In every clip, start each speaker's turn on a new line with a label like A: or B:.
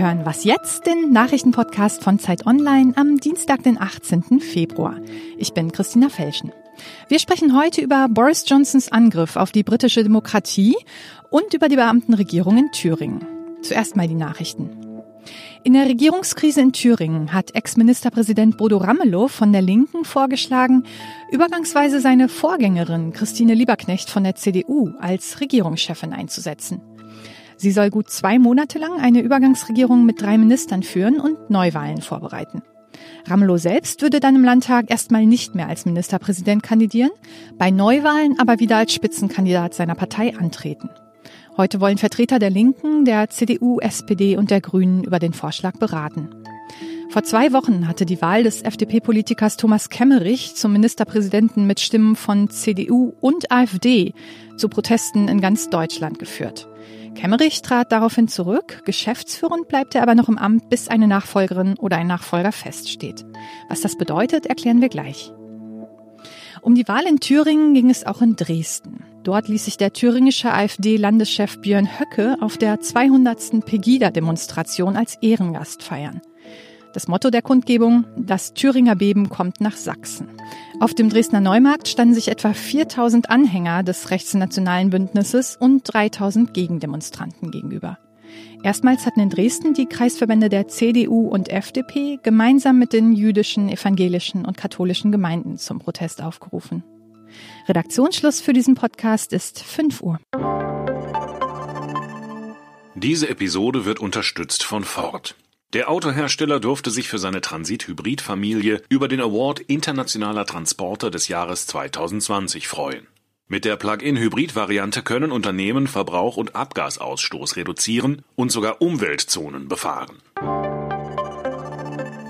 A: Sie hören Was jetzt, den Nachrichtenpodcast von Zeit Online am Dienstag, den 18. Februar. Ich bin Christina Felschen. Wir sprechen heute über Boris Johnsons Angriff auf die britische Demokratie und über die Beamtenregierung in Thüringen. Zuerst mal die Nachrichten. In der Regierungskrise in Thüringen hat Ex-Ministerpräsident Bodo Ramelow von der Linken vorgeschlagen, übergangsweise seine Vorgängerin Christine Lieberknecht von der CDU als Regierungschefin einzusetzen. Sie soll gut zwei Monate lang eine Übergangsregierung mit drei Ministern führen und Neuwahlen vorbereiten. Ramelow selbst würde dann im Landtag erstmal nicht mehr als Ministerpräsident kandidieren, bei Neuwahlen aber wieder als Spitzenkandidat seiner Partei antreten. Heute wollen Vertreter der Linken, der CDU, SPD und der Grünen über den Vorschlag beraten. Vor zwei Wochen hatte die Wahl des FDP-Politikers Thomas Kemmerich zum Ministerpräsidenten mit Stimmen von CDU und AfD zu Protesten in ganz Deutschland geführt. Kemmerich trat daraufhin zurück, geschäftsführend bleibt er aber noch im Amt, bis eine Nachfolgerin oder ein Nachfolger feststeht. Was das bedeutet, erklären wir gleich. Um die Wahl in Thüringen ging es auch in Dresden. Dort ließ sich der thüringische AfD-Landeschef Björn Höcke auf der 200. Pegida-Demonstration als Ehrengast feiern. Das Motto der Kundgebung, das Thüringer Beben kommt nach Sachsen. Auf dem Dresdner Neumarkt standen sich etwa 4000 Anhänger des rechtsnationalen Bündnisses und 3000 Gegendemonstranten gegenüber. Erstmals hatten in Dresden die Kreisverbände der CDU und FDP gemeinsam mit den jüdischen, evangelischen und katholischen Gemeinden zum Protest aufgerufen. Redaktionsschluss für diesen Podcast ist 5 Uhr.
B: Diese Episode wird unterstützt von Ford. Der Autohersteller durfte sich für seine Transit-Hybrid-Familie über den Award Internationaler Transporter des Jahres 2020 freuen. Mit der Plug-in-Hybrid-Variante können Unternehmen Verbrauch und Abgasausstoß reduzieren und sogar Umweltzonen befahren.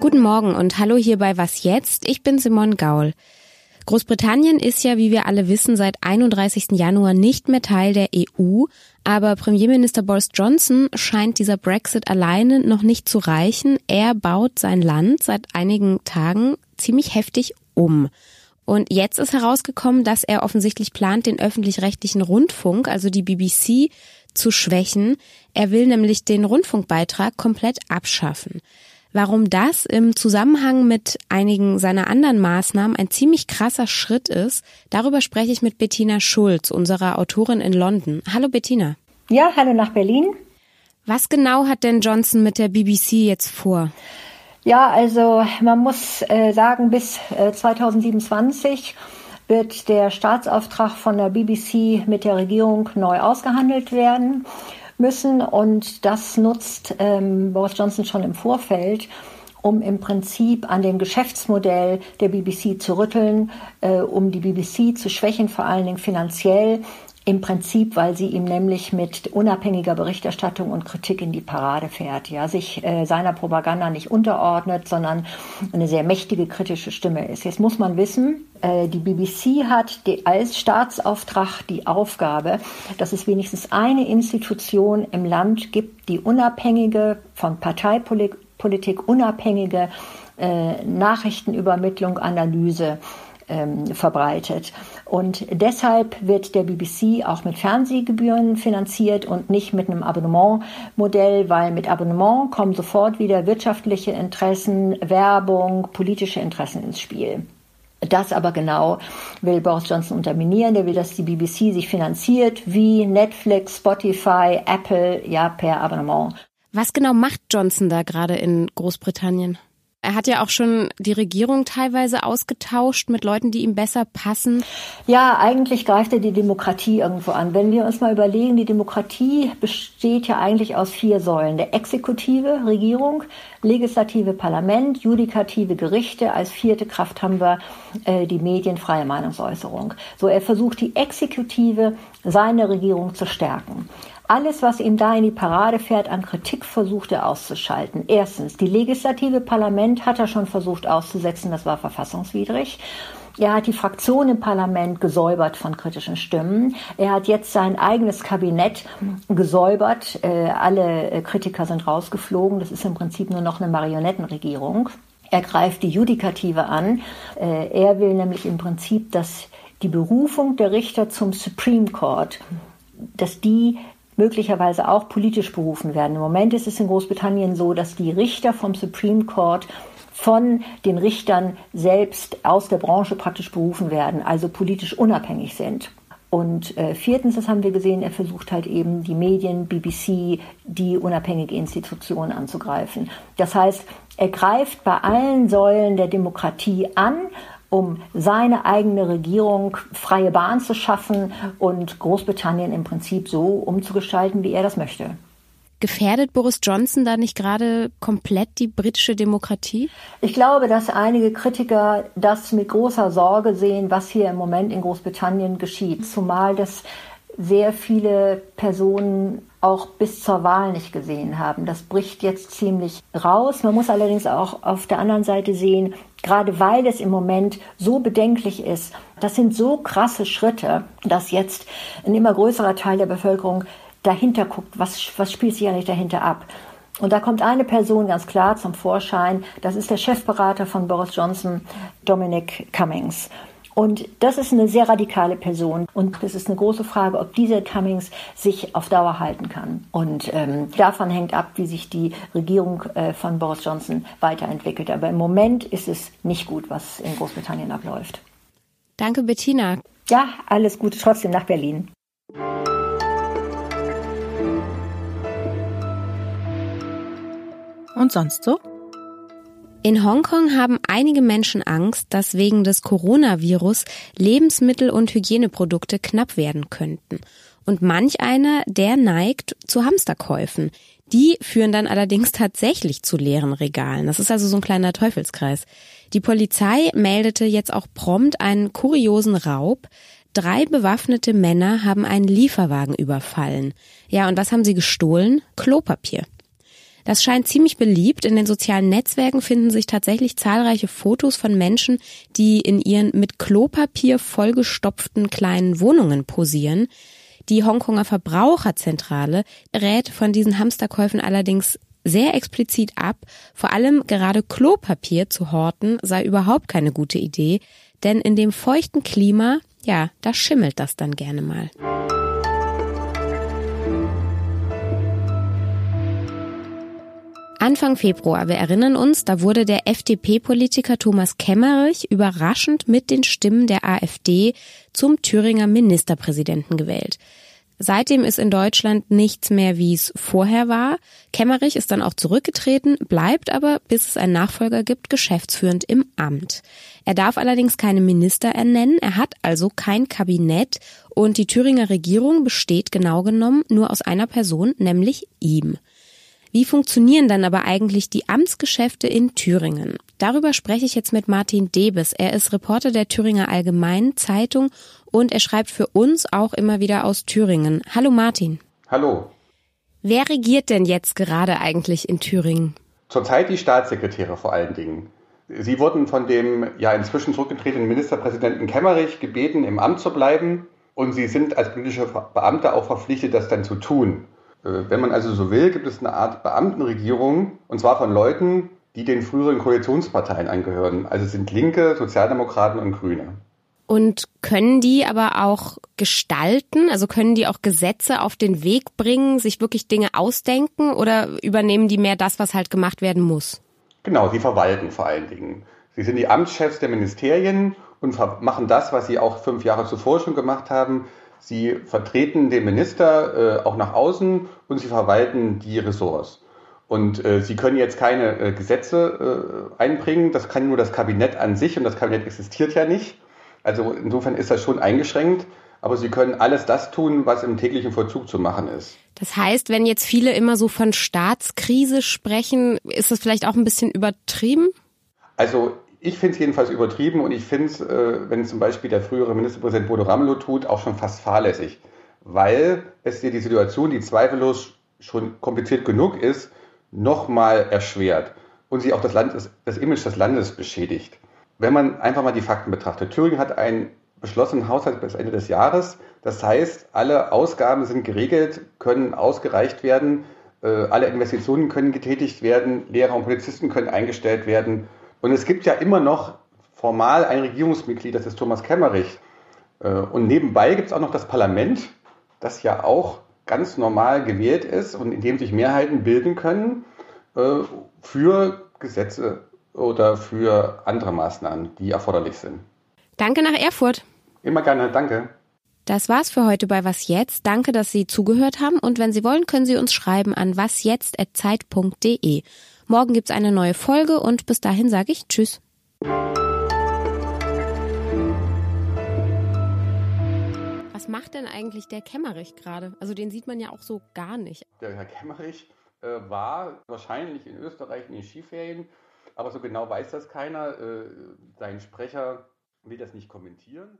C: Guten Morgen und hallo hier bei Was jetzt? Ich bin Simon Gaul. Großbritannien ist ja, wie wir alle wissen, seit 31. Januar nicht mehr Teil der EU, aber Premierminister Boris Johnson scheint dieser Brexit alleine noch nicht zu reichen. Er baut sein Land seit einigen Tagen ziemlich heftig um. Und jetzt ist herausgekommen, dass er offensichtlich plant, den öffentlich-rechtlichen Rundfunk, also die BBC, zu schwächen. Er will nämlich den Rundfunkbeitrag komplett abschaffen. Warum das im Zusammenhang mit einigen seiner anderen Maßnahmen ein ziemlich krasser Schritt ist, darüber spreche ich mit Bettina Schulz, unserer Autorin in London. Hallo Bettina.
D: Ja, hallo nach Berlin.
C: Was genau hat denn Johnson mit der BBC jetzt vor?
D: Ja, also man muss äh, sagen, bis äh, 2027 wird der Staatsauftrag von der BBC mit der Regierung neu ausgehandelt werden müssen. Und das nutzt ähm, Boris Johnson schon im Vorfeld, um im Prinzip an dem Geschäftsmodell der BBC zu rütteln, äh, um die BBC zu schwächen, vor allen Dingen finanziell im Prinzip, weil sie ihm nämlich mit unabhängiger Berichterstattung und Kritik in die Parade fährt, ja, sich äh, seiner Propaganda nicht unterordnet, sondern eine sehr mächtige kritische Stimme ist. Jetzt muss man wissen, äh, die BBC hat die, als Staatsauftrag die Aufgabe, dass es wenigstens eine Institution im Land gibt, die unabhängige, von Parteipolitik unabhängige äh, Nachrichtenübermittlung, Analyse ähm, verbreitet. Und deshalb wird der BBC auch mit Fernsehgebühren finanziert und nicht mit einem Abonnementmodell, weil mit Abonnement kommen sofort wieder wirtschaftliche Interessen, Werbung, politische Interessen ins Spiel. Das aber genau will Boris Johnson unterminieren. Der will, dass die BBC sich finanziert wie Netflix, Spotify, Apple, ja, per Abonnement.
C: Was genau macht Johnson da gerade in Großbritannien? Er hat ja auch schon die Regierung teilweise ausgetauscht mit Leuten, die ihm besser passen.
D: Ja, eigentlich greift er die Demokratie irgendwo an. Wenn wir uns mal überlegen, die Demokratie besteht ja eigentlich aus vier Säulen. Der exekutive Regierung, legislative Parlament, judikative Gerichte. Als vierte Kraft haben wir äh, die medienfreie Meinungsäußerung. So, er versucht die Exekutive, seine Regierung zu stärken. Alles, was ihm da in die Parade fährt, an Kritik versucht er auszuschalten. Erstens, die legislative Parlament hat er schon versucht auszusetzen, das war verfassungswidrig. Er hat die Fraktion im Parlament gesäubert von kritischen Stimmen. Er hat jetzt sein eigenes Kabinett gesäubert. Äh, alle äh, Kritiker sind rausgeflogen. Das ist im Prinzip nur noch eine Marionettenregierung. Er greift die Judikative an. Äh, er will nämlich im Prinzip, dass die Berufung der Richter zum Supreme Court, dass die möglicherweise auch politisch berufen werden. Im Moment ist es in Großbritannien so, dass die Richter vom Supreme Court von den Richtern selbst aus der Branche praktisch berufen werden, also politisch unabhängig sind. Und äh, viertens, das haben wir gesehen, er versucht halt eben die Medien, BBC, die unabhängige Institutionen anzugreifen. Das heißt, er greift bei allen Säulen der Demokratie an, um seine eigene Regierung freie Bahn zu schaffen und Großbritannien im Prinzip so umzugestalten, wie er das möchte.
C: Gefährdet Boris Johnson da nicht gerade komplett die britische Demokratie?
D: Ich glaube, dass einige Kritiker das mit großer Sorge sehen, was hier im Moment in Großbritannien geschieht. Zumal das sehr viele Personen auch bis zur Wahl nicht gesehen haben. Das bricht jetzt ziemlich raus. Man muss allerdings auch auf der anderen Seite sehen, gerade weil es im Moment so bedenklich ist, das sind so krasse Schritte, dass jetzt ein immer größerer Teil der Bevölkerung dahinter guckt, was, was spielt sich eigentlich dahinter ab. Und da kommt eine Person ganz klar zum Vorschein, das ist der Chefberater von Boris Johnson, Dominic Cummings. Und das ist eine sehr radikale Person. Und es ist eine große Frage, ob dieser Cummings sich auf Dauer halten kann. Und ähm, davon hängt ab, wie sich die Regierung äh, von Boris Johnson weiterentwickelt. Aber im Moment ist es nicht gut, was in Großbritannien abläuft.
C: Danke, Bettina.
D: Ja, alles Gute trotzdem nach Berlin.
A: Und sonst so?
C: In Hongkong haben einige Menschen Angst, dass wegen des Coronavirus Lebensmittel und Hygieneprodukte knapp werden könnten. Und manch einer, der neigt zu Hamsterkäufen. Die führen dann allerdings tatsächlich zu leeren Regalen. Das ist also so ein kleiner Teufelskreis. Die Polizei meldete jetzt auch prompt einen kuriosen Raub. Drei bewaffnete Männer haben einen Lieferwagen überfallen. Ja, und was haben sie gestohlen? Klopapier. Das scheint ziemlich beliebt. In den sozialen Netzwerken finden sich tatsächlich zahlreiche Fotos von Menschen, die in ihren mit Klopapier vollgestopften kleinen Wohnungen posieren. Die Hongkonger Verbraucherzentrale rät von diesen Hamsterkäufen allerdings sehr explizit ab. Vor allem gerade Klopapier zu horten sei überhaupt keine gute Idee, denn in dem feuchten Klima, ja, da schimmelt das dann gerne mal. Anfang Februar, wir erinnern uns, da wurde der FDP-Politiker Thomas Kemmerich überraschend mit den Stimmen der AfD zum Thüringer Ministerpräsidenten gewählt. Seitdem ist in Deutschland nichts mehr, wie es vorher war. Kemmerich ist dann auch zurückgetreten, bleibt aber, bis es einen Nachfolger gibt, geschäftsführend im Amt. Er darf allerdings keine Minister ernennen, er hat also kein Kabinett und die Thüringer Regierung besteht genau genommen nur aus einer Person, nämlich ihm. Wie funktionieren dann aber eigentlich die Amtsgeschäfte in Thüringen? Darüber spreche ich jetzt mit Martin Debes. Er ist Reporter der Thüringer Allgemeinen Zeitung und er schreibt für uns auch immer wieder aus Thüringen. Hallo Martin.
E: Hallo.
C: Wer regiert denn jetzt gerade eigentlich in Thüringen?
E: Zurzeit die Staatssekretäre vor allen Dingen. Sie wurden von dem ja inzwischen zurückgetretenen Ministerpräsidenten Kemmerich gebeten, im Amt zu bleiben. Und sie sind als politische Beamte auch verpflichtet, das dann zu tun. Äh, wenn man also so will, gibt es eine Art Beamtenregierung, und zwar von Leuten, die den früheren Koalitionsparteien angehören. Also sind Linke, Sozialdemokraten und Grüne.
C: Und können die aber auch gestalten? Also können die auch Gesetze auf den Weg bringen, sich wirklich Dinge ausdenken oder übernehmen die mehr das, was halt gemacht werden muss?
E: Genau, sie verwalten vor allen Dingen. Sie sind die Amtschefs der Ministerien und machen das, was sie auch fünf Jahre zuvor schon gemacht haben, Sie vertreten den Minister äh, auch nach außen und sie verwalten die Ressorts. Und äh, sie können jetzt keine äh, Gesetze äh, einbringen, das kann nur das Kabinett an sich und das Kabinett existiert ja nicht. Also insofern ist das schon eingeschränkt, aber sie können alles das tun, was im täglichen Vollzug zu machen ist.
C: Das heißt, wenn jetzt viele immer so von Staatskrise sprechen, ist das vielleicht auch ein bisschen übertrieben?
E: Also ich finde es jedenfalls übertrieben und ich finde es, äh, wenn zum Beispiel der frühere Ministerpräsident Bodo Ramelow tut, auch schon fast fahrlässig, weil es dir die Situation, die zweifellos schon kompliziert genug ist, nochmal erschwert und sie auch das, Land, das Image des Landes beschädigt. Wenn man einfach mal die Fakten betrachtet, Thüringen hat einen beschlossenen Haushalt bis Ende des Jahres. Das heißt, alle Ausgaben sind geregelt, können ausgereicht werden, äh, alle Investitionen können getätigt werden, Lehrer und Polizisten können eingestellt werden und es gibt ja immer noch formal ein Regierungsmitglied, das ist Thomas Kemmerich. Äh, und nebenbei gibt es auch noch das Parlament, das ja auch ganz normal gewählt ist und in dem sich Mehrheiten bilden können äh, für Gesetze oder für andere Maßnahmen, die erforderlich sind.
C: Danke nach Erfurt.
E: Immer gerne, danke.
C: Das war's für heute bei Was jetzt. Danke, dass Sie zugehört haben und wenn Sie wollen, können Sie uns schreiben an wasjetzt@zeit.de. Morgen gibt's eine neue Folge und bis dahin sage ich Tschüss. Was macht denn eigentlich der Kämmerich gerade? Also den sieht man ja auch so gar nicht.
E: Der Herr Kämmerich äh, war wahrscheinlich in Österreich in den Skiferien, aber so genau weiß das keiner. Äh, sein Sprecher will das nicht kommentieren.